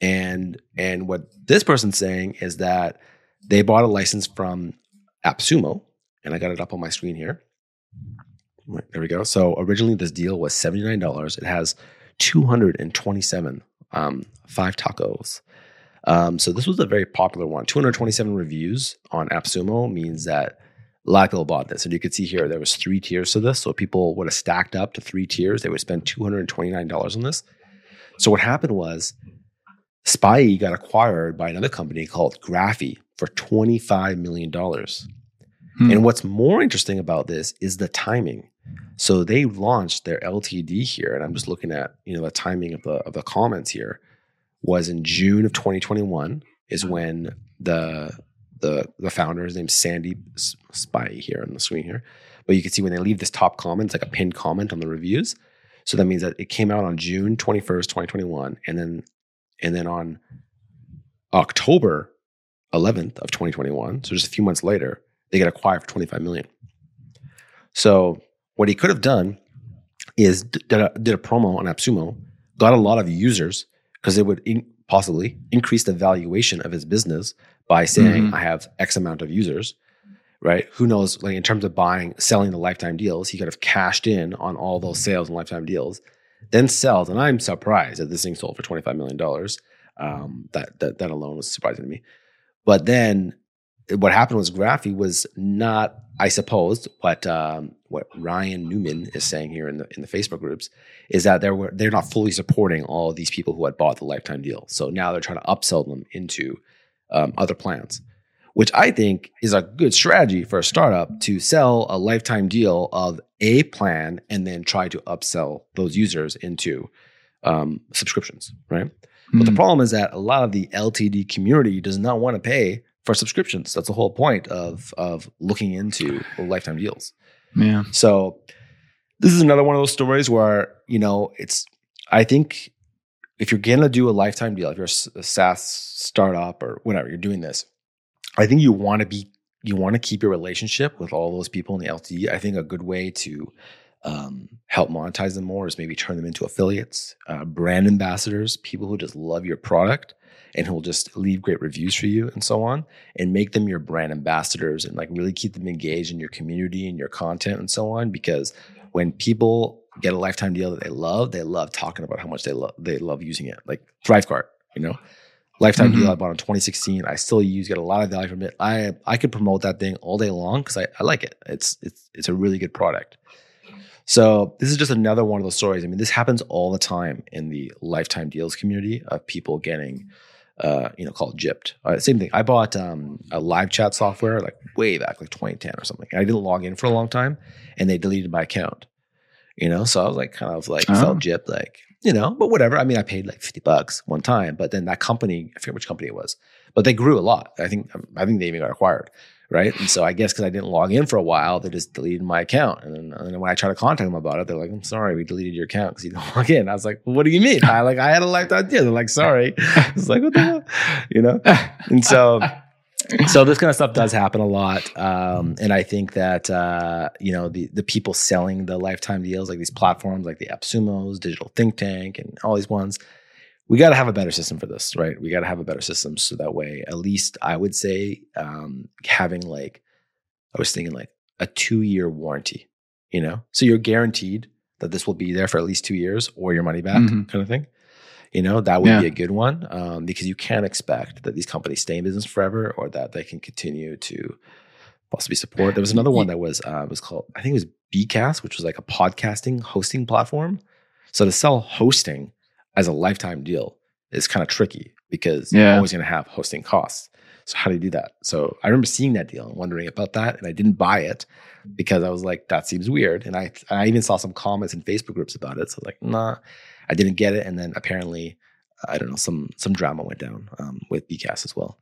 and and what this person's saying is that they bought a license from AppSumo, and I got it up on my screen here. There we go. So originally this deal was seventy nine dollars. It has two hundred and twenty seven um, five tacos. Um, so this was a very popular one. Two hundred twenty seven reviews on AppSumo means that a lot of people bought this, and you could see here there was three tiers to this. So people would have stacked up to three tiers. They would spend two hundred and twenty nine dollars on this. So what happened was Spayee got acquired by another company called Graphy for $25 million. Hmm. And what's more interesting about this is the timing. So they launched their LTD here, and I'm just looking at you know the timing of the of the comments here was in June of 2021 is when the the the founder is name's Sandy Spayee here on the screen here, but you can see when they leave this top comment, it's like a pinned comment on the reviews. So that means that it came out on June 21st, 2021, and then and then on October 11th of 2021, so just a few months later, they get acquired for 25 million. So what he could have done is did a, did a promo on AppSumo, got a lot of users because it would in, possibly increase the valuation of his business by saying Mhm. I have X amount of users, right? Who knows? Like in terms of buying, selling the lifetime deals, he could have cashed in on all those sales and lifetime deals, then sells. And I'm surprised that this thing sold for 25 million dollars. Um, that that that alone was surprising to me. But then what happened was Graphy was not, I suppose, what um, what Ryan Newman is saying here in the in the Facebook groups is that they were they're not fully supporting all of these people who had bought the lifetime deal. So now they're trying to upsell them into um, other plans, which I think is a good strategy for a startup to sell a lifetime deal of a plan and then try to upsell those users into um, subscriptions, right? But the Hmm. problem is that a lot of the LTD community does not want to pay for subscriptions. That's the whole point of of looking into lifetime deals. yeah. So this is another one of those stories where you know it's. I think if you're gonna do a lifetime deal, if you're a SaaS startup or whatever, you're doing this. I think you want to be you want to keep your relationship with all those people in the LTD. I think a good way to um, help monetize them more is maybe turn them into affiliates, uh, brand ambassadors, people who just love your product and who will just leave great reviews for you and so on, and make them your brand ambassadors and like really keep them engaged in your community and your content and so on. Because when people get a lifetime deal that they love, they love talking about how much they love they love using it. Like Thrivecart, you know. Lifetime Mhm. deal I bought in 2016. I still use, get a lot of value from it. I I could promote that thing all day long because I, I like it. It's it's it's a really good product. So this is just another one of those stories. I mean, this happens all the time in the lifetime deals community of people getting, uh, you know, called gypped. Uh, same thing. I bought um, a live chat software like way back, like 2010 or something. I didn't log in for a long time, and they deleted my account. You know, so I was like, kind of like Oh. felt gypped, like you know, but whatever. I mean, I paid like 50 bucks one time, but then that company, I forget which company it was, but they grew a lot. I think um, I think they even got acquired right? And so I guess because I didn't log in for a while, they just deleted my account. And then, and then when I try to contact them about it, they're like, "I'm sorry, we deleted your account because you don't log in." I was like, well, "What do you mean?" I like I had a lifetime deal. They're like, "Sorry." It's like what the hell, you know? And so so this kind of stuff does happen a lot, um, and I think that uh, you know the the people selling the lifetime deals, like these platforms, like the AppSumos, Digital Think Tank, and all these ones, we got to have a better system for this, right? We got to have a better system so that way, at least I would say, um, having like I was thinking like a two year warranty, you know, so you're guaranteed that this will be there for at least two years or your money back, Mhm. kind of thing. You know, that would Yeah. be a good one um, because you can't expect that these companies stay in business forever or that they can continue to possibly support. There was another one that was uh, was called I think it was Bcast, which was like a podcasting hosting platform. So to sell hosting as a lifetime deal is kind of tricky because you're always going to have hosting costs. So how do you do that? So I remember seeing that deal and wondering about that, and I didn't buy it because I was like, that seems weird. And I I even saw some comments in Facebook groups about it. So I was like, nah, I didn't get it. And then apparently, I don't know, some some drama went down um, with Bcast as well.